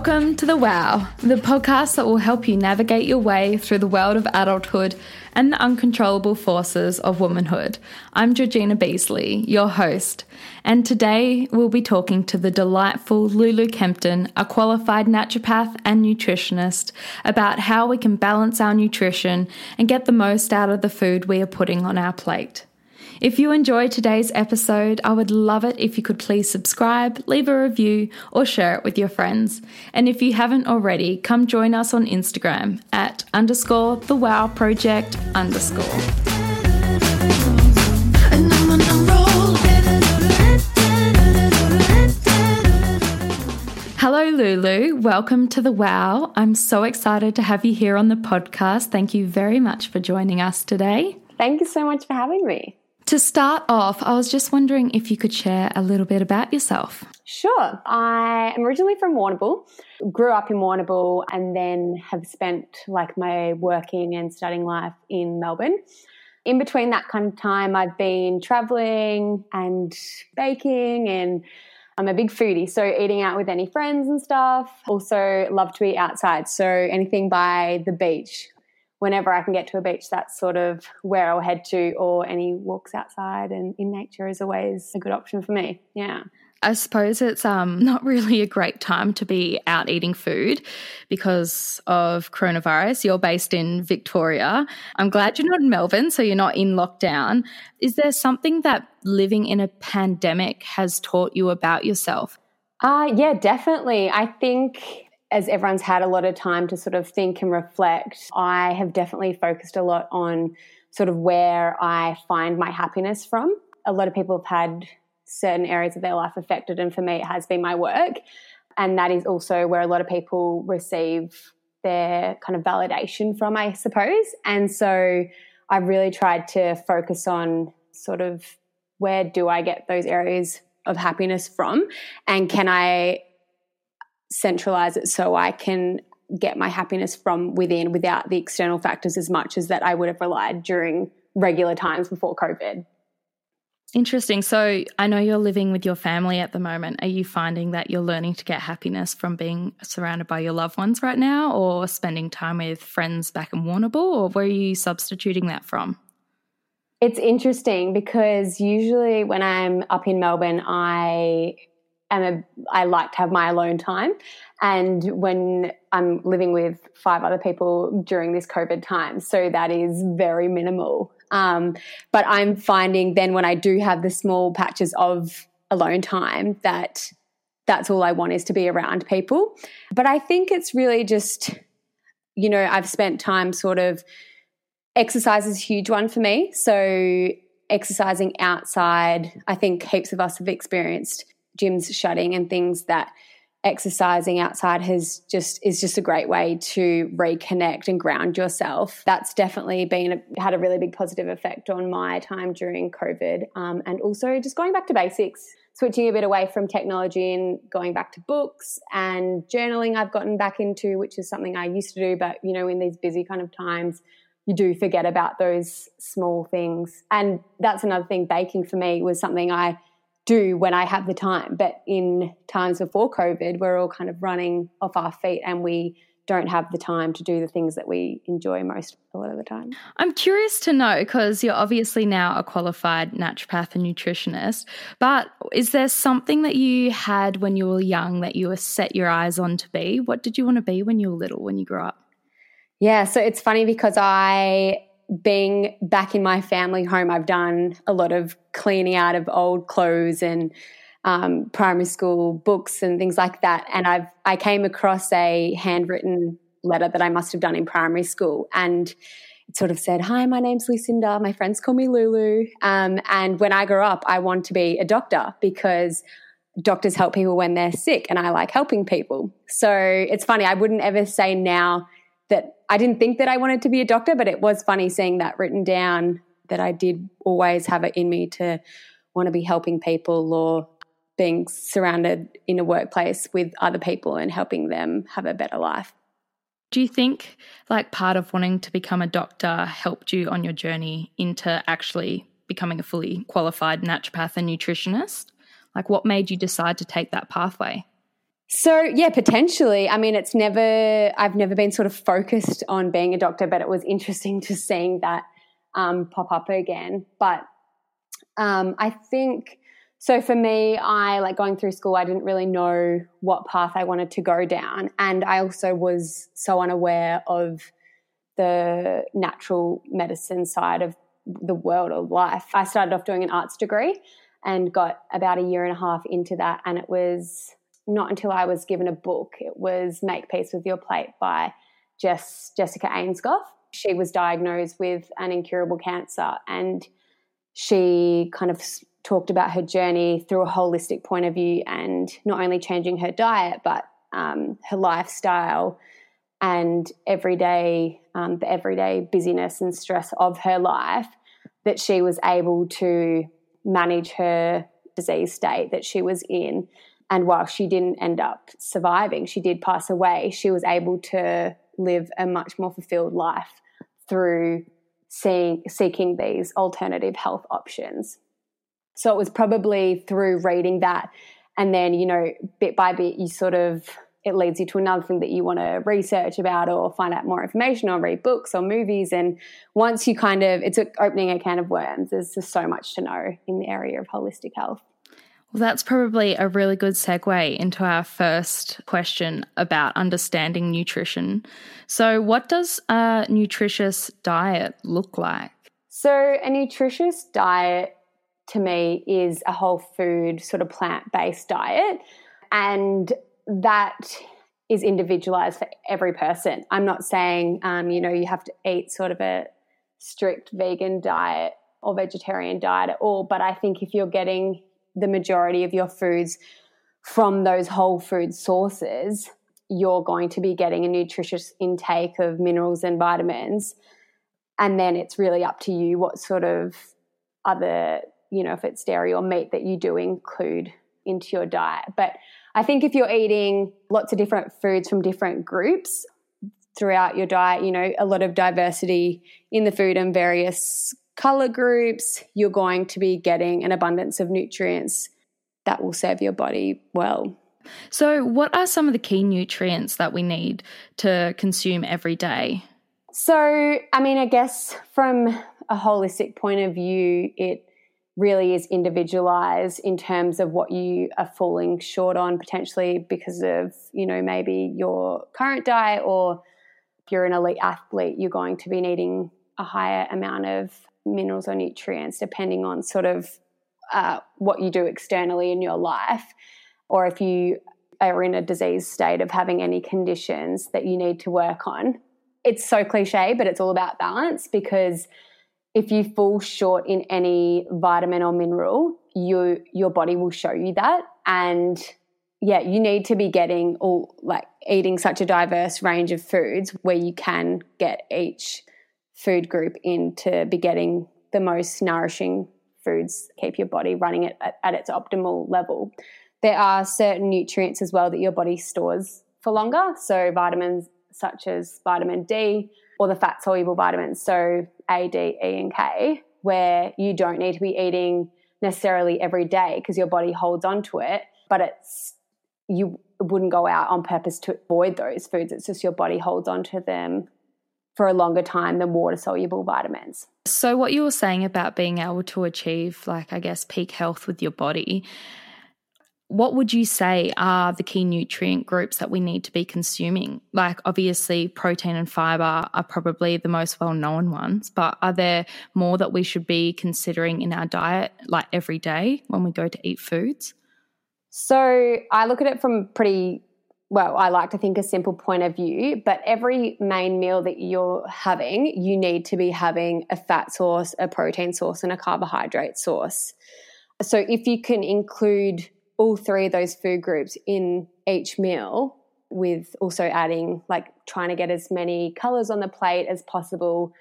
Welcome to The Wow, the podcast that will help you navigate your way through the world of adulthood and the uncontrollable forces of womanhood. I'm Georgina Beasley, your host, and today we'll be talking to the delightful Lulu Kempton, a qualified naturopath and nutritionist, about how we can balance our nutrition and get the most out of the food we are putting on our plate. If you enjoyed today's episode, I would love it if you could please subscribe, leave a review, or share it with your friends. And if you haven't already, come join us on Instagram at underscore the wow project underscore. Hello, Lulu. Welcome to the Wow. I'm so excited to have you here on the podcast. Thank you very much for joining us today. Thank you so much for having me. To start off, I was just wondering if you could share a little bit about yourself. Sure. I am originally from Warrnambool, grew up in Warrnambool, and then have spent like my working and studying life in Melbourne. In between that kind of time, I've been traveling and baking, and I'm a big foodie. So, eating out with any friends and stuff. Also, love to eat outside. So, anything by the beach whenever I can get to a beach, that's sort of where I'll head to, or any walks outside and in nature is always a good option for me. Yeah. I suppose it's um, not really a great time to be out eating food because of coronavirus. You're based in Victoria. I'm glad you're not in Melbourne, so you're not in lockdown. Is there something that living in a pandemic has taught you about yourself? Uh, yeah, definitely. I think as everyone's had a lot of time to sort of think and reflect, I have definitely focused a lot on sort of where I find my happiness from. A lot of people have had certain areas of their life affected, and for me, it has been my work. And that is also where a lot of people receive their kind of validation from, I suppose. And so I've really tried to focus on sort of where do I get those areas of happiness from? And can I centralize it so I can get my happiness from within without the external factors as much as that I would have relied during regular times before COVID. Interesting. So I know you're living with your family at the moment. Are you finding that you're learning to get happiness from being surrounded by your loved ones right now or spending time with friends back in Warrnambool or where are you substituting that from? It's interesting because usually when I'm up in Melbourne, I am a, I like to have my alone time. And when I'm living with five other people during this COVID time, so that is very minimal. Um, but I'm finding then when I do have the small patches of alone time that that's all I want is to be around people. But I think it's really just, you know, I've spent time sort of exercise is a huge one for me. So exercising outside, I think heaps of us have experienced gyms shutting and things that exercising outside has just is just a great way to reconnect and ground yourself. That's definitely been a, had a really big positive effect on my time during covid um, and also just going back to basics switching a bit away from technology and going back to books and journaling i've gotten back into which is something i used to do but you know in these busy kind of times you do forget about those small things. And that's another thing baking for me was something i do when I have the time. But in times before COVID, we're all kind of running off our feet and we don't have the time to do the things that we enjoy most a lot of the time. I'm curious to know because you're obviously now a qualified naturopath and nutritionist, but is there something that you had when you were young that you were set your eyes on to be? What did you want to be when you were little, when you grew up? Yeah, so it's funny because I being back in my family home, I've done a lot of cleaning out of old clothes and um, primary school books and things like that. And I've I came across a handwritten letter that I must have done in primary school, and it sort of said, "Hi, my name's Lucinda. My friends call me Lulu. Um, and when I grow up, I want to be a doctor because." Doctors help people when they're sick, and I like helping people. So it's funny, I wouldn't ever say now that I didn't think that I wanted to be a doctor, but it was funny seeing that written down that I did always have it in me to want to be helping people or being surrounded in a workplace with other people and helping them have a better life. Do you think like part of wanting to become a doctor helped you on your journey into actually becoming a fully qualified naturopath and nutritionist? Like what made you decide to take that pathway? So, yeah, potentially. I mean, it's never, I've never been sort of focused on being a doctor, but it was interesting to seeing that um, pop up again. But um, I think, so for me, I like going through school, I didn't really know what path I wanted to go down. And I also was so unaware of the natural medicine side of the world of life. I started off doing an arts degree and got about a year and a half into that. And it was not until I was given a book. It was Make Peace with Your Plate by Jess, Jessica Ainscough. She was diagnosed with an incurable cancer and she kind of talked about her journey through a holistic point of view and not only changing her diet, but um, her lifestyle and everyday, um, the everyday busyness and stress of her life, that she was able to manage her disease state that she was in and while she didn't end up surviving, she did pass away, she was able to live a much more fulfilled life through seeing, seeking these alternative health options. So it was probably through reading that. And then, you know, bit by bit, you sort of, it leads you to another thing that you want to research about or find out more information on, read books or movies. And once you kind of, it's opening a can of worms. There's just so much to know in the area of holistic health. Well, that's probably a really good segue into our first question about understanding nutrition. So, what does a nutritious diet look like? So, a nutritious diet to me is a whole food, sort of plant based diet. And that is individualized for every person. I'm not saying, um, you know, you have to eat sort of a strict vegan diet or vegetarian diet at all. But I think if you're getting the majority of your foods from those whole food sources, you're going to be getting a nutritious intake of minerals and vitamins. And then it's really up to you what sort of other, you know, if it's dairy or meat that you do include into your diet. But I think if you're eating lots of different foods from different groups throughout your diet, you know, a lot of diversity in the food and various color groups, you're going to be getting an abundance of nutrients that will serve your body well. So, what are some of the key nutrients that we need to consume every day? So, I mean, I guess from a holistic point of view, it really is individualized in terms of what you are falling short on potentially because of, you know, maybe your current diet or if you're an elite athlete, you're going to be needing a higher amount of minerals or nutrients depending on sort of uh, what you do externally in your life, or if you are in a disease state of having any conditions that you need to work on. It's so cliche, but it's all about balance because if you fall short in any vitamin or mineral, you your body will show you that and yeah, you need to be getting all like eating such a diverse range of foods where you can get each food group in to be getting the most nourishing foods, keep your body running it at, at its optimal level. There are certain nutrients as well that your body stores for longer. So, vitamins such as vitamin D or the fat soluble vitamins, so A, D, E, and K, where you don't need to be eating necessarily every day because your body holds on to it, but it's you wouldn't go out on purpose to avoid those foods. It's just your body holds on to them for a longer time than water soluble vitamins. So, what you were saying about being able to achieve, like, I guess, peak health with your body, what would you say are the key nutrient groups that we need to be consuming? Like, obviously, protein and fiber are probably the most well known ones, but are there more that we should be considering in our diet, like every day when we go to eat foods? So, I look at it from pretty well, I like to think a simple point of view, but every main meal that you're having, you need to be having a fat source, a protein source, and a carbohydrate source. So if you can include all three of those food groups in each meal, with also adding, like, trying to get as many colors on the plate as possible,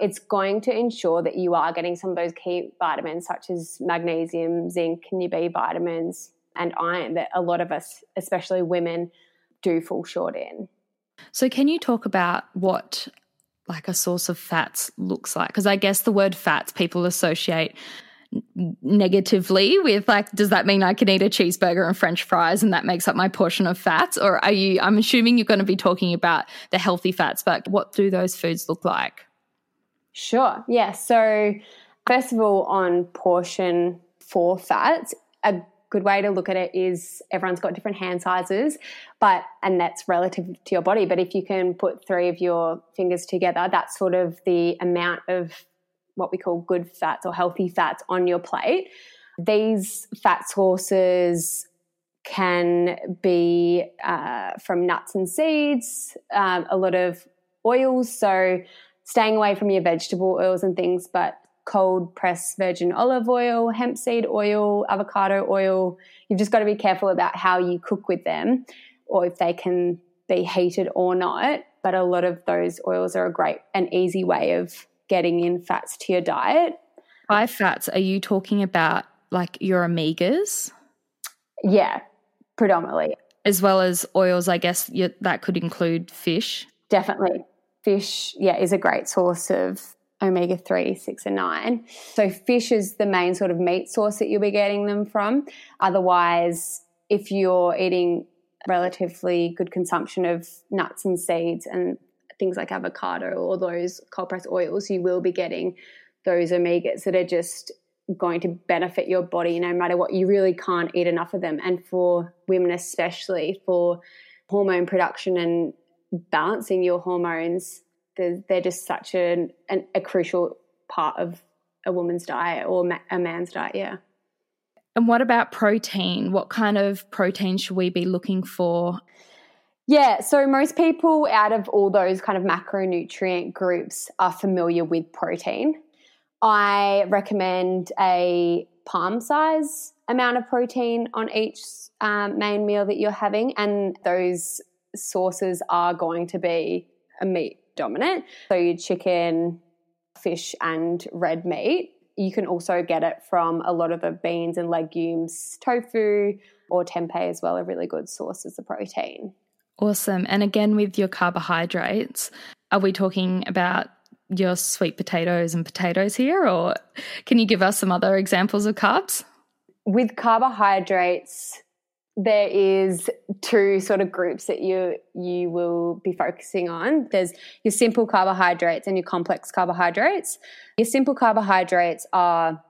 it's going to ensure that you are getting some of those key vitamins, such as magnesium, zinc, and your B vitamins, and iron that a lot of us, especially women, do fall short in. So, can you talk about what like a source of fats looks like? Because I guess the word fats people associate negatively with like does that mean i can eat a cheeseburger and french fries and that makes up my portion of fats or are you i'm assuming you're going to be talking about the healthy fats but what do those foods look like sure yeah so first of all on portion for fats a good way to look at it is everyone's got different hand sizes but and that's relative to your body but if you can put three of your fingers together that's sort of the amount of what we call good fats or healthy fats on your plate. These fat sources can be uh, from nuts and seeds, um, a lot of oils. So, staying away from your vegetable oils and things, but cold pressed virgin olive oil, hemp seed oil, avocado oil. You've just got to be careful about how you cook with them or if they can be heated or not. But a lot of those oils are a great and easy way of getting in fats to your diet. By fats, are you talking about like your omegas? Yeah, predominantly. As well as oils, I guess you, that could include fish. Definitely. Fish, yeah, is a great source of omega 3, 6, and 9. So, fish is the main sort of meat source that you'll be getting them from. Otherwise, if you're eating relatively good consumption of nuts and seeds and things like avocado or those cold pressed oils, you will be getting those omegas that are just going to benefit your body no matter what. You really can't eat enough of them. And for women, especially for hormone production and balancing your hormones, they're, just such an, an, a crucial part of a woman's diet or a man's diet. Yeah. And what about protein? What kind of protein should we be looking for? Yeah, so most people out of all those kind of macronutrient groups are familiar with protein. I recommend a palm size amount of protein on each um, main meal that you're having, and those sources are going to be a meat dominant. So, your chicken, fish, and red meat. You can also get it from a lot of the beans and legumes, tofu or tempeh as well, a really good sources of protein. Awesome. And again, with your carbohydrates, are we talking about your sweet potatoes and potatoes here, or can you give us some other examples of carbs? With carbohydrates, there is two sort of groups that you you will be focusing on. There's your simple carbohydrates and your complex carbohydrates. Your simple carbohydrates are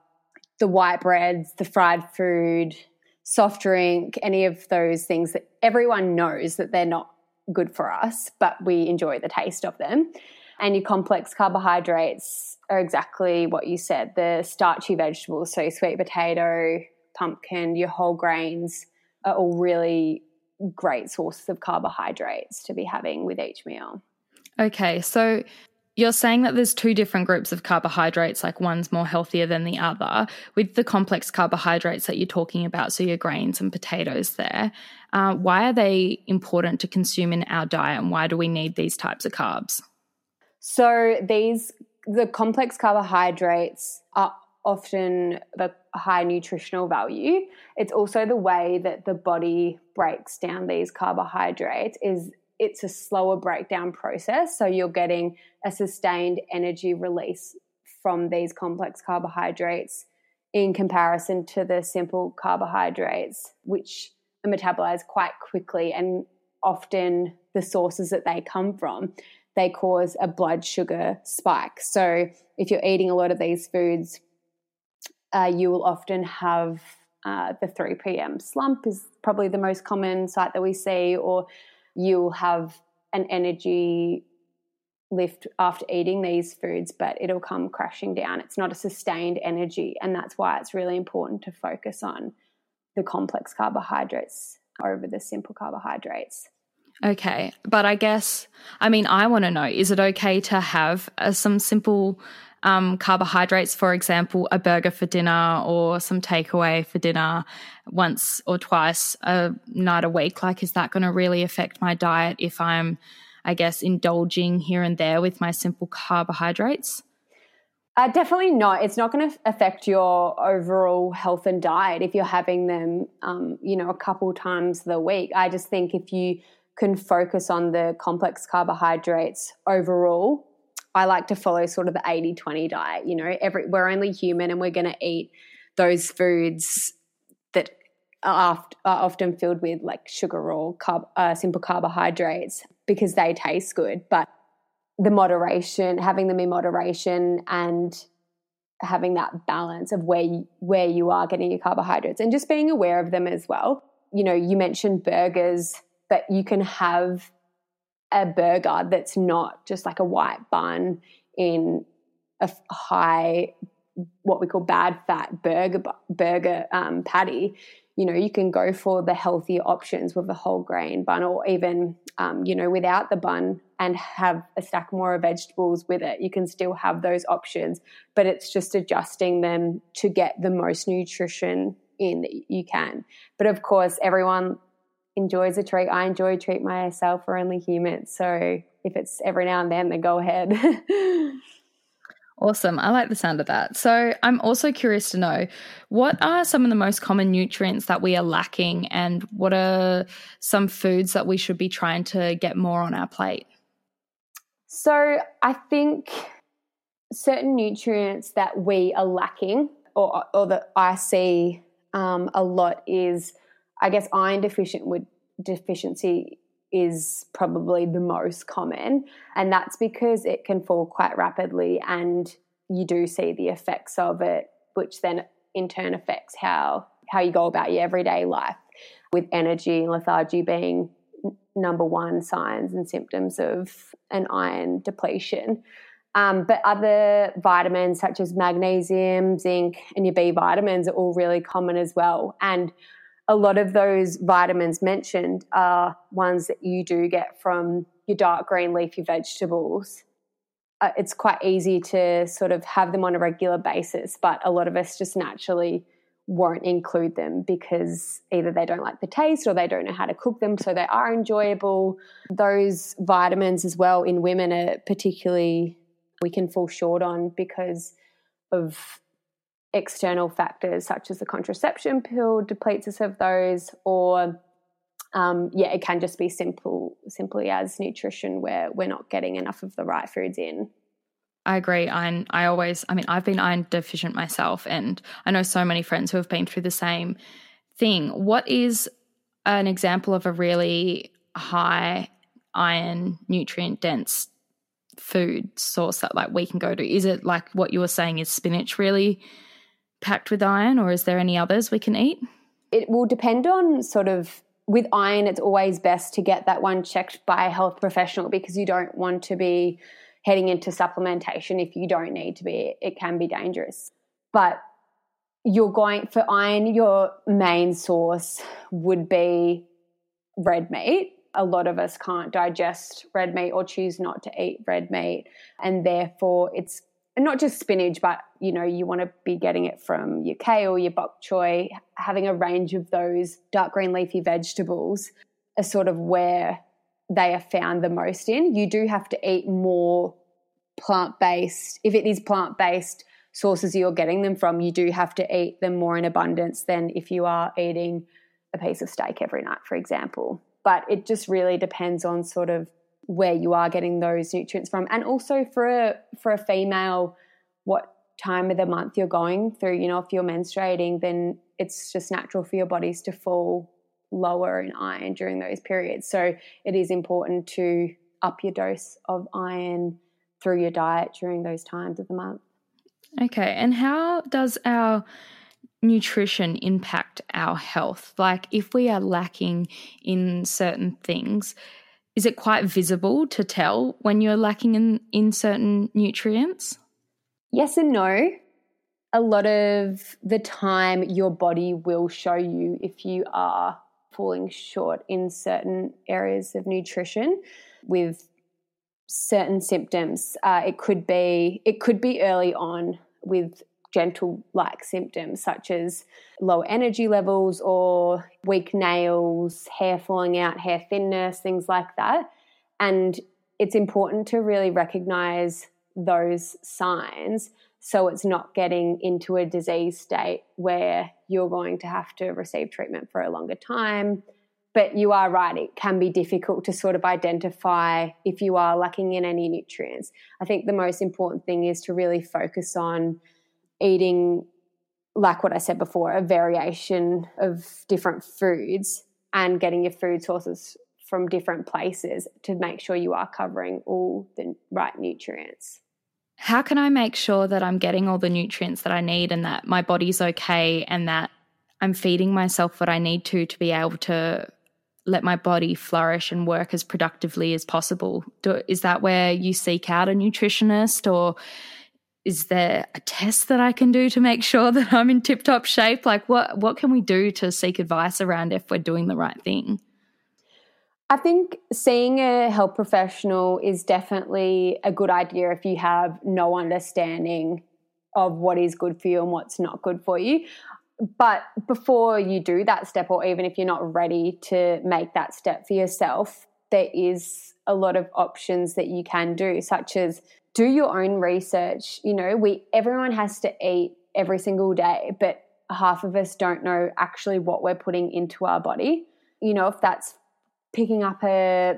the white breads, the fried food, soft drink, any of those things that everyone knows that they're not good for us, but we enjoy the taste of them. And your complex carbohydrates are exactly what you said the starchy vegetables, so sweet potato, pumpkin, your whole grains are all really great sources of carbohydrates to be having with each meal. Okay, so you're saying that there's two different groups of carbohydrates, like one's more healthier than the other. With the complex carbohydrates that you're talking about, so your grains and potatoes there, uh, why are they important to consume in our diet and why do we need these types of carbs? So, these, the complex carbohydrates are often the high nutritional value. It's also the way that the body breaks down these carbohydrates is it's a slower breakdown process. So you're getting a sustained energy release from these complex carbohydrates in comparison to the simple carbohydrates, which are metabolized quite quickly and often the sources that they come from they cause a blood sugar spike so if you're eating a lot of these foods uh, you will often have uh, the 3 p.m slump is probably the most common sight that we see or you'll have an energy lift after eating these foods, but it'll come crashing down. It's not a sustained energy. And that's why it's really important to focus on the complex carbohydrates over the simple carbohydrates. Okay. But I guess, I mean, I want to know is it okay to have uh, some simple um, carbohydrates, for example, a burger for dinner or some takeaway for dinner once or twice a night a week? Like, is that going to really affect my diet if I'm, I guess, indulging here and there with my simple carbohydrates? Uh, definitely not. It's not going to affect your overall health and diet if you're having them, um, you know, a couple times the week. I just think if you can focus on the complex carbohydrates overall I like to follow sort of the 80 20 diet. You know, every, we're only human and we're going to eat those foods that are, often filled with like sugar or carb, uh, simple carbohydrates because they taste good. But the moderation, having them in moderation and having that balance of where you, where you are getting your carbohydrates and just being aware of them as well. You know, you mentioned burgers, but you can have a burger that's not just like a white bun in a high what we call bad fat burger burger um, patty you know you can go for the healthier options with a whole grain bun or even um, you know without the bun and have a stack more of vegetables with it. You can still have those options but it's just adjusting them to get the most nutrition in that you can. But of course everyone enjoys a treat i enjoy a treat myself we're only human so if it's every now and then then go ahead Awesome. I like the sound of that. So, I'm also curious to know what are some of the most common nutrients that we are lacking, and what are some foods that we should be trying to get more on our plate? So, I think certain nutrients that we are lacking, or, or that I see um, a lot, is I guess iron deficient would deficiency is probably the most common. And that's because it can fall quite rapidly and you do see the effects of it, which then in turn affects how, how you go about your everyday life, with energy and lethargy being number one signs and symptoms of an iron depletion. Um, but other vitamins such as magnesium, zinc, and your B vitamins are all really common as well. And a lot of those vitamins mentioned are ones that you do get from your dark green leafy vegetables. Uh, it's quite easy to sort of have them on a regular basis, but a lot of us just naturally won't include them because either they don't like the taste or they don't know how to cook them, so they are enjoyable. Those vitamins, as well, in women are particularly we can fall short on because of external factors such as the contraception pill depletes us of those or um, yeah it can just be simple simply as nutrition where we're not getting enough of the right foods in I agree. Iron. I always. I mean, I've been iron deficient myself, and I know so many friends who have been through the same thing. What is an example of a really high iron, nutrient dense food source that like we can go to? Is it like what you were saying? Is spinach really packed with iron, or is there any others we can eat? It will depend on sort of with iron, it's always best to get that one checked by a health professional because you don't want to be heading into supplementation if you don't need to be. It can be dangerous. But you're going for iron, your main source would be red meat. A lot of us can't digest red meat or choose not to eat red meat. And therefore, it's and not just spinach, but you know, you want to be getting it from your kale, your bok choy, having a range of those dark green leafy vegetables are sort of where they are found the most in. You do have to eat more plant based. If it is plant based sources you're getting them from, you do have to eat them more in abundance than if you are eating a piece of steak every night, for example. But it just really depends on sort of where you are getting those nutrients from. And also for a for a female what time of the month you're going through you know if you're menstruating then it's just natural for your bodies to fall lower in iron during those periods. So it is important to up your dose of iron through your diet during those times of the month. Okay and how does our nutrition impact our health? Like if we are lacking in certain things is it quite visible to tell when you're lacking in, in certain nutrients? Yes and no. A lot of the time, your body will show you if you are falling short in certain areas of nutrition with certain symptoms. Uh, it could be it could be early on with gentle like symptoms such as low energy levels or weak nails, hair falling out, hair thinness, things like that. And it's important to really recognize those signs so it's not getting into a disease state where you're going to have to receive treatment for a longer time, but you are right, it can be difficult to sort of identify if you are lacking in any nutrients. I think the most important thing is to really focus on eating, like what I said before, a variation of different foods and getting your food sources from different places to make sure you are covering all the right nutrients. How can I make sure that I'm getting all the nutrients that I need and that my body's okay and that I'm feeding myself what I need to to be able to let my body flourish and work as productively as possible? Do, is that where you seek out a nutritionist or is there a test that I can do to make sure that I'm in tip top shape? Like what what can we do to seek advice around if we're doing the right thing? I think seeing a health professional is definitely a good idea if you have no understanding of what is good for you and what's not good for you. But before you do that step, or even if you're not ready to make that step for yourself, there is a lot of options that you can do, such as do your own research. You know, we everyone has to eat every single day, but half of us don't know actually what we're putting into our body. You know, if that's picking up a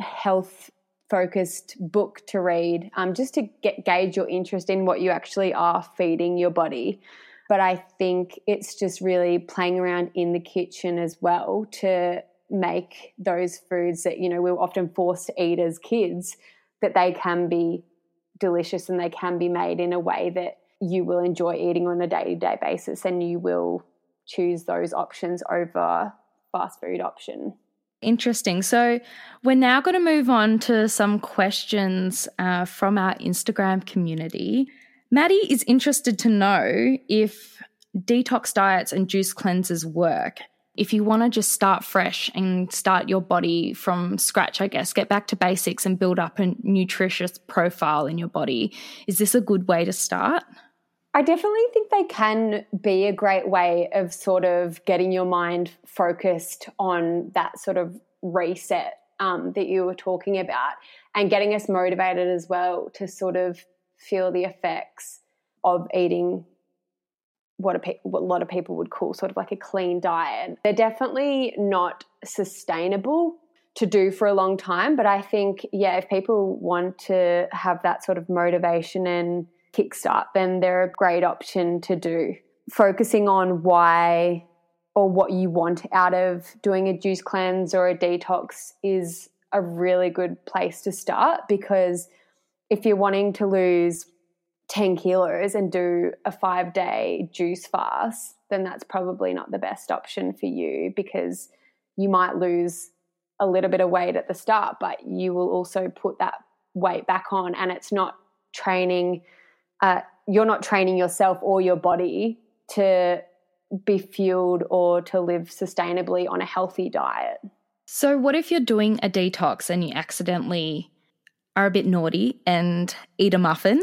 health focused book to read um, just to get gauge your interest in what you actually are feeding your body but i think it's just really playing around in the kitchen as well to make those foods that you know we are often forced to eat as kids that they can be delicious and they can be made in a way that you will enjoy eating on a day-to-day basis and you will choose those options over fast food option Interesting. So, we're now going to move on to some questions uh, from our Instagram community. Maddie is interested to know if detox diets and juice cleanses work. If you want to just start fresh and start your body from scratch, I guess, get back to basics and build up a nutritious profile in your body, is this a good way to start? I definitely think they can be a great way of sort of getting your mind focused on that sort of reset um, that you were talking about and getting us motivated as well to sort of feel the effects of eating what a, pe- what a lot of people would call sort of like a clean diet. They're definitely not sustainable to do for a long time, but I think, yeah, if people want to have that sort of motivation and kickstart, then they're a great option to do. Focusing on why or what you want out of doing a juice cleanse or a detox is a really good place to start because if you're wanting to lose 10 kilos and do a five day juice fast, then that's probably not the best option for you because you might lose a little bit of weight at the start, but you will also put that weight back on and it's not training uh, you're not training yourself or your body to be fueled or to live sustainably on a healthy diet. So, what if you're doing a detox and you accidentally are a bit naughty and eat a muffin?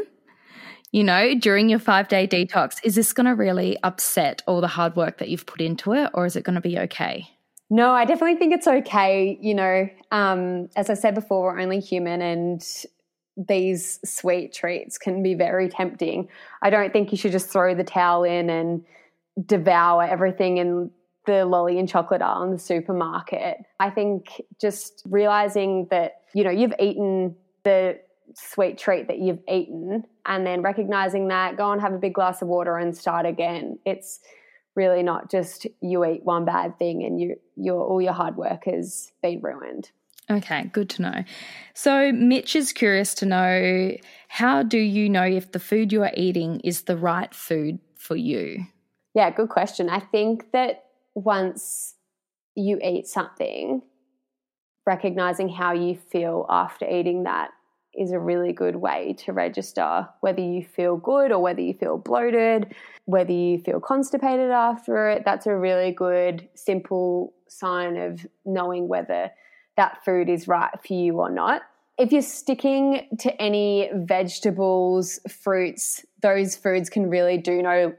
You know, during your five day detox, is this going to really upset all the hard work that you've put into it, or is it going to be okay? No, I definitely think it's okay. You know, um, as I said before, we're only human and these sweet treats can be very tempting. I don't think you should just throw the towel in and devour everything in the lolly and chocolate aisle in the supermarket. I think just realizing that, you know, you've eaten the sweet treat that you've eaten and then recognizing that, go and have a big glass of water and start again. It's really not just you eat one bad thing and you your all your hard work has been ruined. Okay, good to know. So, Mitch is curious to know how do you know if the food you are eating is the right food for you? Yeah, good question. I think that once you eat something, recognizing how you feel after eating that is a really good way to register whether you feel good or whether you feel bloated, whether you feel constipated after it. That's a really good, simple sign of knowing whether that food is right for you or not. If you're sticking to any vegetables, fruits, those foods can really do no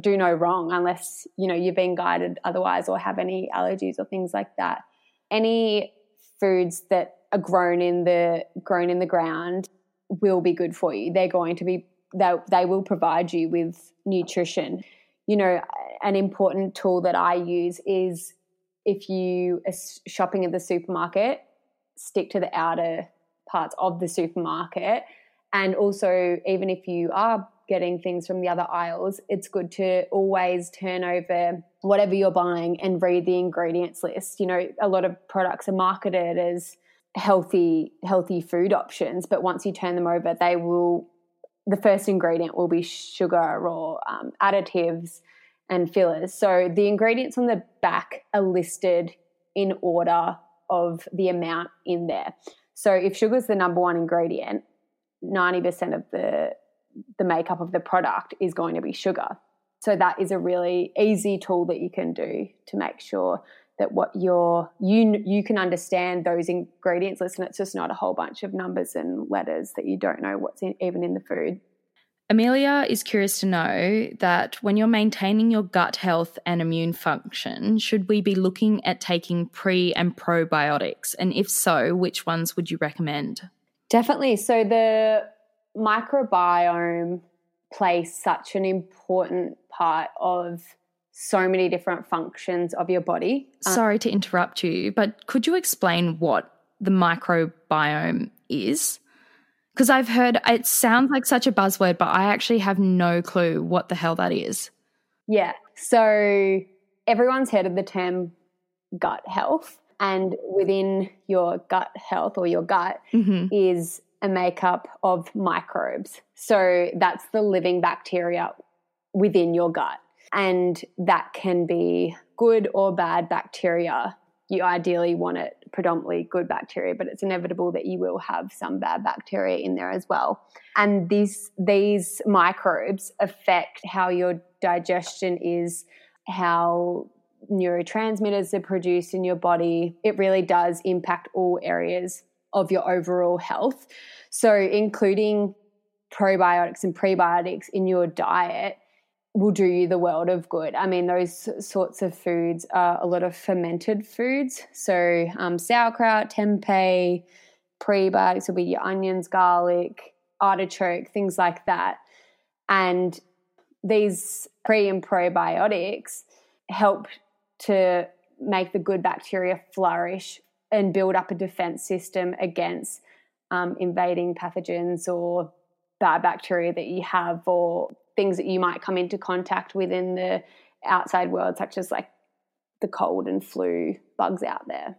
do no wrong unless you know you've been guided otherwise or have any allergies or things like that. Any foods that are grown in the grown in the ground will be good for you. They're going to be they, they will provide you with nutrition. You know, an important tool that I use is if you are shopping at the supermarket, stick to the outer parts of the supermarket. And also, even if you are getting things from the other aisles, it's good to always turn over whatever you're buying and read the ingredients list. You know, a lot of products are marketed as healthy healthy food options, but once you turn them over, they will the first ingredient will be sugar or um, additives and fillers. So the ingredients on the back are listed in order of the amount in there. So if sugar is the number one ingredient, 90% of the the makeup of the product is going to be sugar. So that is a really easy tool that you can do to make sure that what you're you you can understand those ingredients list and it's just not a whole bunch of numbers and letters that you don't know what's in, even in the food. Amelia is curious to know that when you're maintaining your gut health and immune function, should we be looking at taking pre and probiotics? And if so, which ones would you recommend? Definitely. So the microbiome plays such an important part of so many different functions of your body. Um, Sorry to interrupt you, but could you explain what the microbiome is? Because I've heard it sounds like such a buzzword, but I actually have no clue what the hell that is. Yeah. So everyone's heard of the term gut health. And within your gut health or your gut mm-hmm. is a makeup of microbes. So that's the living bacteria within your gut. And that can be good or bad bacteria. You ideally want it predominantly good bacteria, but it's inevitable that you will have some bad bacteria in there as well. And these these microbes affect how your digestion is, how neurotransmitters are produced in your body. It really does impact all areas of your overall health. So, including probiotics and prebiotics in your diet will do you the world of good. I mean, those sorts of foods are a lot of fermented foods. So, um, sauerkraut, tempeh, prebiotics will be your onions, garlic, artichoke, things like that. And these pre and probiotics help to make the good bacteria flourish and build up a defense system against um, invading pathogens or bad bacteria that you have or things that you might come into contact with in the outside world, such as like the cold and flu bugs out there.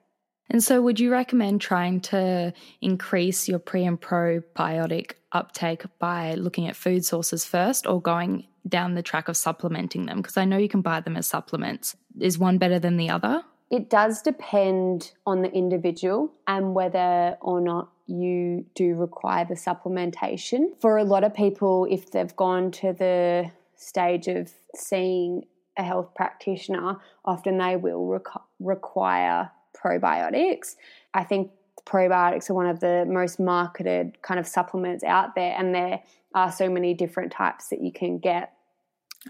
And so, would you recommend trying to increase your pre and probiotic uptake by looking at food sources first or going down the track of supplementing them? Because I know you can buy them as supplements. Is one better than the other? It does depend on the individual and whether or not you do require the supplementation. For a lot of people, if they've gone to the stage of seeing a health practitioner, often they will require probiotics. I think probiotics are one of the most marketed kind of supplements out there, and there are so many different types that you can get.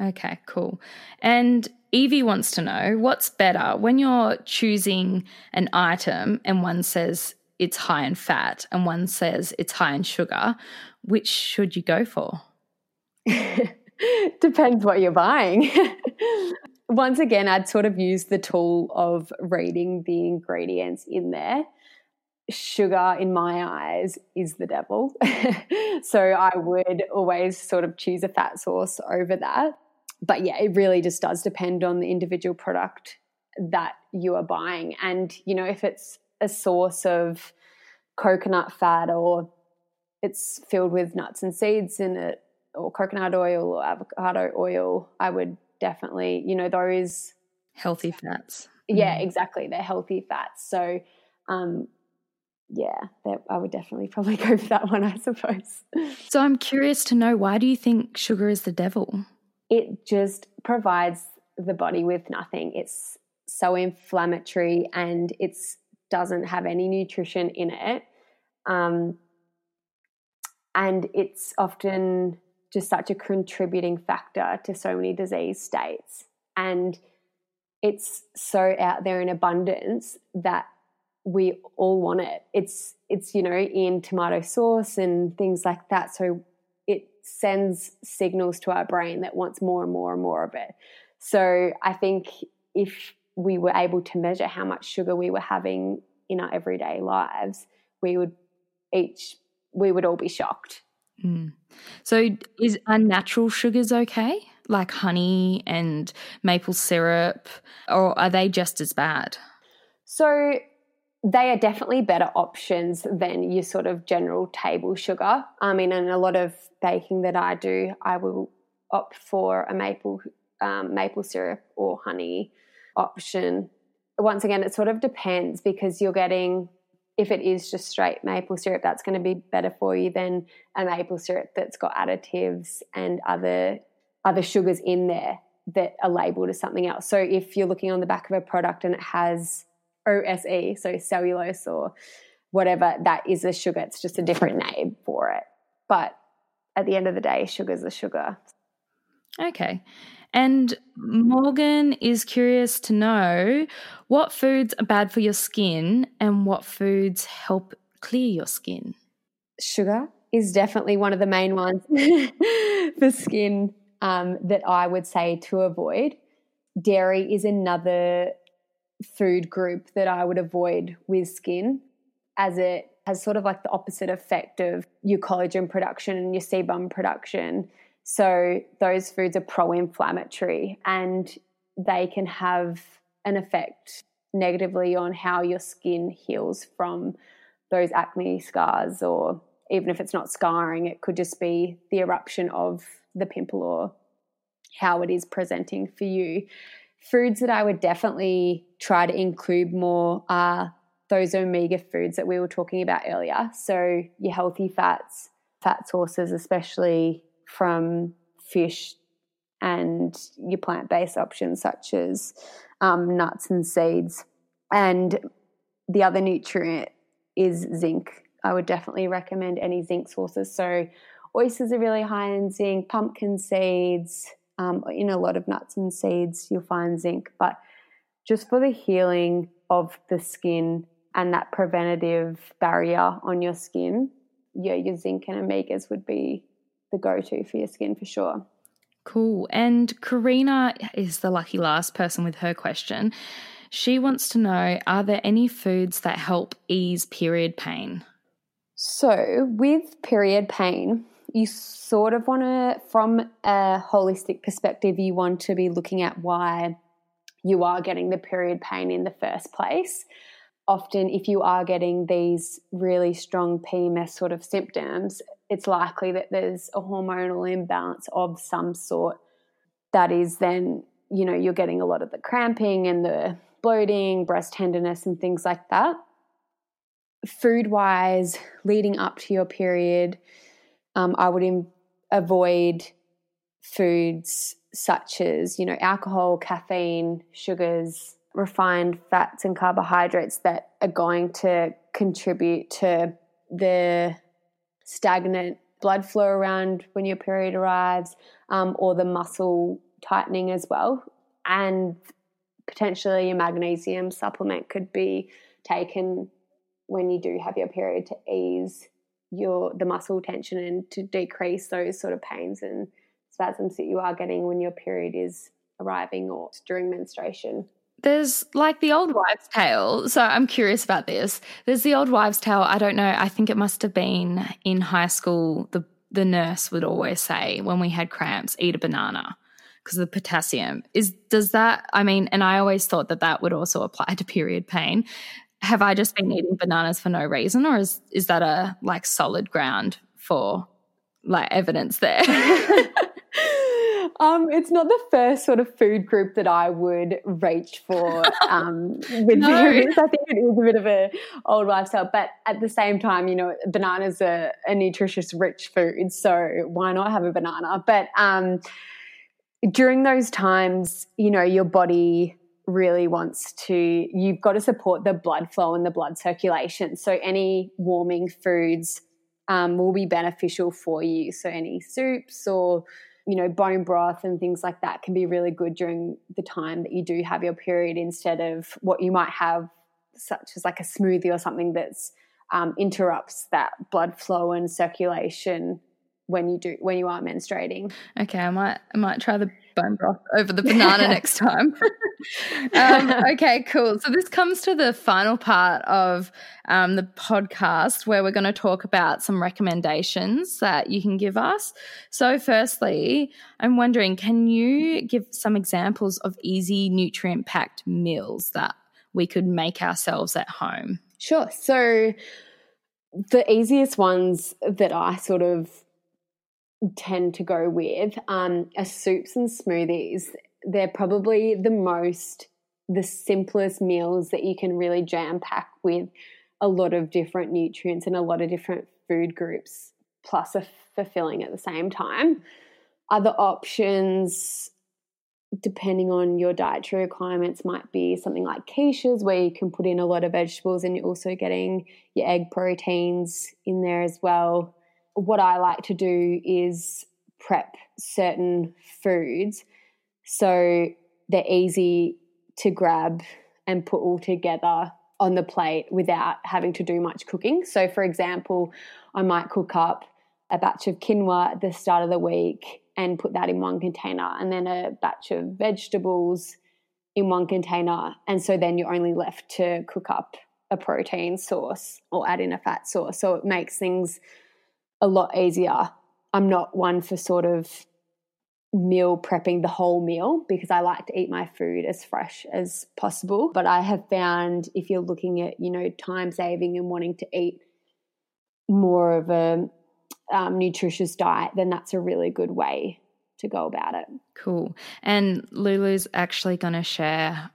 Okay, cool. And Evie wants to know what's better when you're choosing an item and one says it's high in fat and one says it's high in sugar, which should you go for? Depends what you're buying. Once again, I'd sort of use the tool of reading the ingredients in there. Sugar, in my eyes, is the devil. so I would always sort of choose a fat source over that but yeah, it really just does depend on the individual product that you are buying. And, you know, if it's a source of coconut fat or it's filled with nuts and seeds in it, or coconut oil or avocado oil, I would definitely, you know, those healthy fats. Yeah, mm. exactly. They're healthy fats. So, um, yeah, I would definitely probably go for that one, I suppose. So I'm curious to know why do you think sugar is the devil? It just provides the body with nothing. It's so inflammatory and it doesn't have any nutrition in it. Um, and it's often just such a contributing factor to so many disease states. And it's so out there in abundance that we all want it. It's it's you know in tomato sauce and things like that. So sends signals to our brain that wants more and more and more of it. So I think if we were able to measure how much sugar we were having in our everyday lives, we would each we would all be shocked. Mm. So, is unnatural sugars okay, like honey and maple syrup, or are they just as bad? So, they are definitely better options than your sort of general table sugar. I mean, in a lot of baking that I do, I will opt for a maple um, maple syrup or honey option. Once again, it sort of depends because you're getting if it is just straight maple syrup, that's going to be better for you than a maple syrup that's got additives and other other sugars in there that are labeled as something else. So if you're looking on the back of a product and it has OSE, so cellulose or whatever, that is a sugar. It's just a different name for it. But at the end of the day, sugar's a sugar. Okay. And Morgan is curious to know what foods are bad for your skin and what foods help clear your skin. Sugar is definitely one of the main ones for skin um, that I would say to avoid. Dairy is another food group that I would avoid with skin as it has sort of like the opposite effect of your collagen production and your sebum production so those foods are pro inflammatory and they can have an effect negatively on how your skin heals from those acne scars, or even if it's not scarring, it could just be the eruption of the pimple or how it is presenting for you. Foods that I would definitely try to include more are those omega foods that we were talking about earlier. So, your healthy fats, fat sources, especially from fish and your plant based options such as um, nuts and seeds. And the other nutrient is zinc. I would definitely recommend any zinc sources. So, oysters are really high in zinc, pumpkin seeds, um, in a lot of nuts and seeds, you'll find zinc. But just for the healing of the skin and that preventative barrier on your skin, yeah, your zinc and omegas would be the go to for your skin for sure. Cool. And Karina is the lucky last person with her question. She wants to know Are there any foods that help ease period pain? So, with period pain, you sort of want to, from a holistic perspective, you want to be looking at why you are getting the period pain in the first place often if you are getting these really strong PMS sort of symptoms, it's likely that there's a hormonal imbalance of some sort that is then, you know, you're getting a lot of the cramping and the bloating, breast tenderness, and things like that. Food wise, leading up to your period, um, I would Im- avoid foods such as, you know, alcohol, caffeine, sugars, refined fats and carbohydrates that are going to contribute to the stagnant blood flow around when your period arrives um, or the muscle tightening as well. And potentially a magnesium supplement could be taken when you do have your period to ease your the muscle tension and to decrease those sort of pains and spasms that you are getting when your period is arriving or during menstruation there's like the old wives' tale. So I'm curious about this. There's the old wives' tale. I don't know. I think it must have been in high school. The the nurse would always say when we had cramps, eat a banana because of the potassium. Is does that? I mean, and I always thought that that would also apply to period pain. Have I just been eating bananas for no reason, or is is that a like solid ground for like evidence there? Um, it's not the first sort of food group that I would reach for um, with no. I think it is a bit of a old lifestyle, but at the same time, you know, bananas are a nutritious, rich food, so why not have a banana? But um, during those times, you know, your body really wants to you've got to support the blood flow and the blood circulation. So any warming foods um, will be beneficial for you. So any soups or you know, bone broth and things like that can be really good during the time that you do have your period instead of what you might have, such as like a smoothie or something that's um, interrupts that blood flow and circulation when you do when you are menstruating. Okay, I might I might try the bone broth over the banana next time. um, okay, cool. So this comes to the final part of um, the podcast where we're going to talk about some recommendations that you can give us. So, firstly, I'm wondering, can you give some examples of easy nutrient packed meals that we could make ourselves at home? Sure. So the easiest ones that I sort of tend to go with um, are soups and smoothies. They're probably the most, the simplest meals that you can really jam pack with a lot of different nutrients and a lot of different food groups, plus are fulfilling at the same time. Other options, depending on your dietary requirements, might be something like quiches, where you can put in a lot of vegetables and you're also getting your egg proteins in there as well what I like to do is prep certain foods so they're easy to grab and put all together on the plate without having to do much cooking. So, for example, I might cook up a batch of quinoa at the start of the week and put that in one container, and then a batch of vegetables in one container. And so then you're only left to cook up a protein source or add in a fat source. So it makes things a lot easier. I'm not one for sort of meal prepping the whole meal because I like to eat my food as fresh as possible. But I have found if you're looking at, you know, time saving and wanting to eat more of a um, nutritious diet, then that's a really good way to go about it. Cool. And Lulu's actually going to share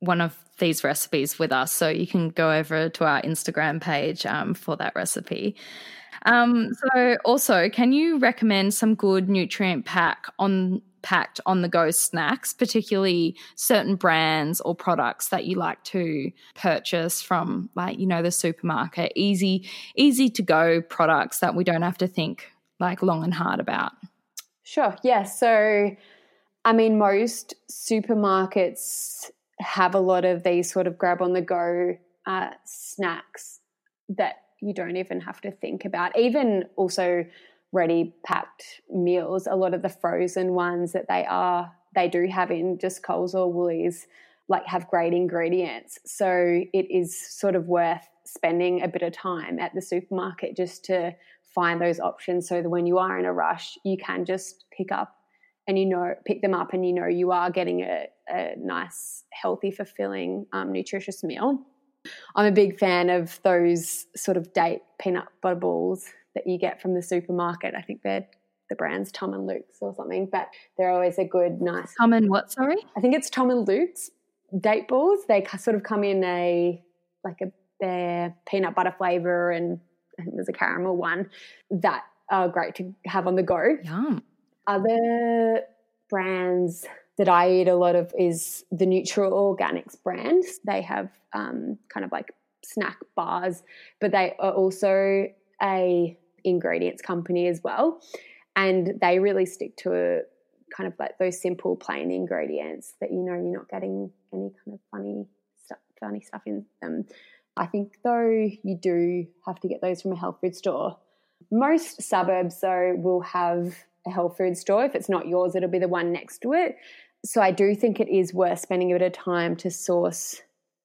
one of these recipes with us. So you can go over to our Instagram page um, for that recipe. Um, so, also, can you recommend some good nutrient pack on packed on the go snacks, particularly certain brands or products that you like to purchase from, like you know, the supermarket? Easy, easy to go products that we don't have to think like long and hard about. Sure. Yeah. So, I mean, most supermarkets have a lot of these sort of grab on the go uh, snacks that you don't even have to think about. Even also ready packed meals, a lot of the frozen ones that they are, they do have in just Coles or Woolies, like have great ingredients. So it is sort of worth spending a bit of time at the supermarket just to find those options so that when you are in a rush, you can just pick up and you know, pick them up and you know you are getting a, a nice, healthy, fulfilling, um, nutritious meal. I'm a big fan of those sort of date peanut butter balls that you get from the supermarket. I think they're the brand's Tom and Luke's or something, but they're always a good, nice. Tom and what? Sorry, I think it's Tom and Luke's date balls. They sort of come in a like a their peanut butter flavor, and I think there's a caramel one that are great to have on the go. Yum. Other brands that I eat a lot of is the Nutra Organics brand. They have um, kind of like snack bars, but they are also a ingredients company as well, and they really stick to a kind of like those simple plain ingredients that you know you're not getting any kind of funny stuff, funny stuff in them. I think though you do have to get those from a health food store. Most suburbs though will have a health food store. If it's not yours, it'll be the one next to it so I do think it is worth spending a bit of time to source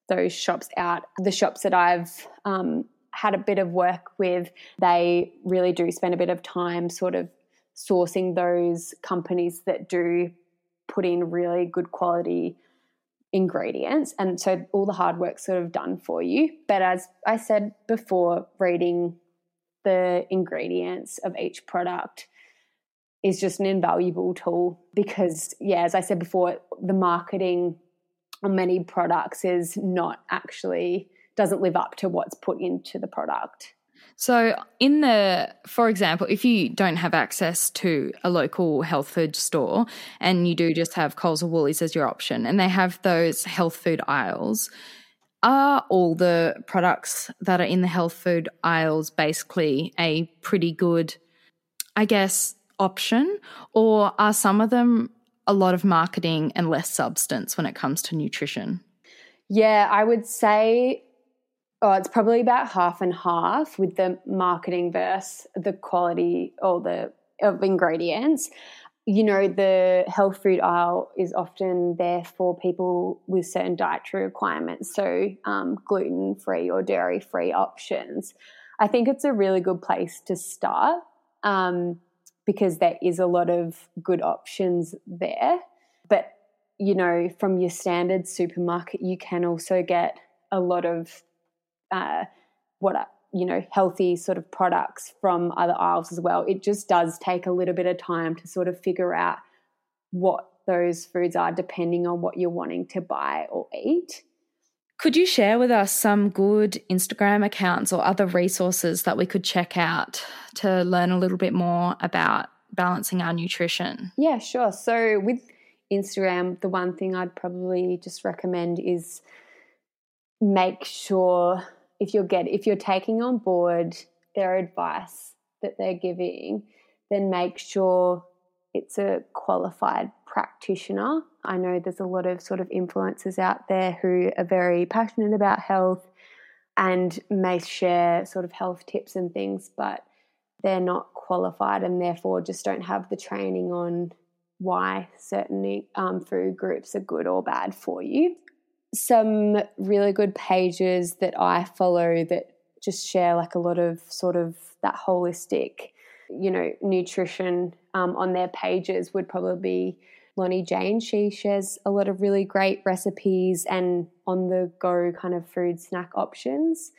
those shops out. The shops that I've um, had a bit of work with, they really do spend a bit of time sort of sourcing those companies that do put in really good quality ingredients. And so all the hard work's sort of done for you. But as I said before, reading the ingredients of each product is just an invaluable tool because, yeah, as I said before, the marketing on many products is not actually doesn't live up to what's put into the product. So, in the, for example, if you don't have access to a local health food store and you do just have Coles or Woolies as your option and they have those health food aisles, are all the products that are in the health food aisles basically a pretty good, I guess, option, or are some of them a lot of marketing and less substance when it comes to nutrition? Yeah, I would say Oh, it's probably about half and half with the marketing versus the quality or the of ingredients. You know, the health food aisle is often there for people with certain dietary requirements, so um, gluten free or dairy free options. I think it's a really good place to start um, because there is a lot of good options there. But, you know, from your standard supermarket, you can also get a lot of uh, what are, you know, healthy sort of products from other aisles as well. It just does take a little bit of time to sort of figure out what those foods are depending on what you're wanting to buy or eat. Could you share with us some good Instagram accounts or other resources that we could check out to learn a little bit more about balancing our nutrition? Yeah, sure. So, with Instagram, the one thing I'd probably just recommend is make sure if you're get if you're taking on board their advice that they're giving, then make sure it's a qualified practitioner. I know there's a lot of sort of influencers out there who are very passionate about health and may share sort of health tips and things, but they're not qualified and therefore just don't have the training on why certain um, food groups are good or bad for you. Some really good pages that I follow that just share like a lot of sort of that holistic, you know, nutrition um, on their pages would probably be Loni Jane. She shares a lot of really great recipes and on the go kind of food snack options.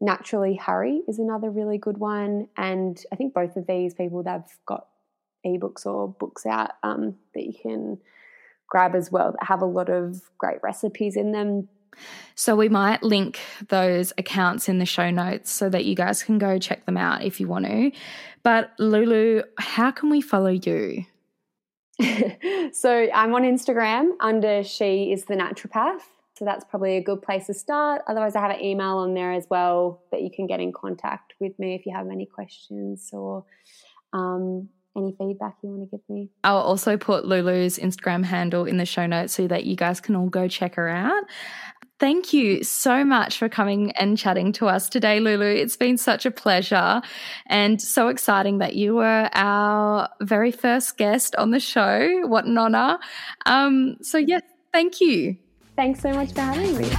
Naturally Harry is another really good one. And I think both of these people, they've got ebooks or books out um, that you can grab as well that have a lot of great recipes in them. So we might link those accounts in the show notes so that you guys can go check them out if you want to. But Lulu, how can we follow you? so I'm on Instagram under She is the Naturopath. So that's probably a good place to start. Otherwise, I have an email on there as well that you can get in contact with me if you have any questions or um, any feedback you want to give me. I'll also put Lulu's Instagram handle in the show notes so that you guys can all go check her out. Thank you so much for coming and chatting to us today, Lulu. It's been such a pleasure and so exciting that you were our very first guest on the show. What an honor. Um, so, yes, thank you. Thanks so much for having me.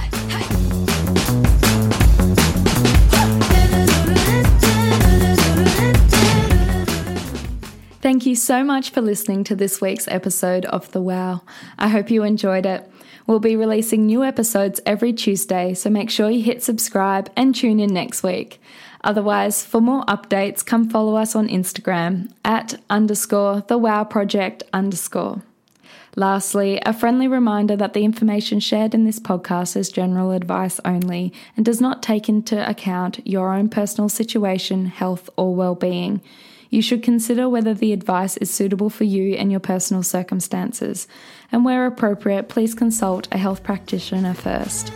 Thank you so much for listening to this week's episode of The Wow. I hope you enjoyed it. We'll be releasing new episodes every Tuesday, so make sure you hit subscribe and tune in next week. Otherwise, for more updates, come follow us on Instagram at underscore the wow project underscore. Lastly, a friendly reminder that the information shared in this podcast is general advice only and does not take into account your own personal situation, health, or well-being. You should consider whether the advice is suitable for you and your personal circumstances, and where appropriate, please consult a health practitioner first.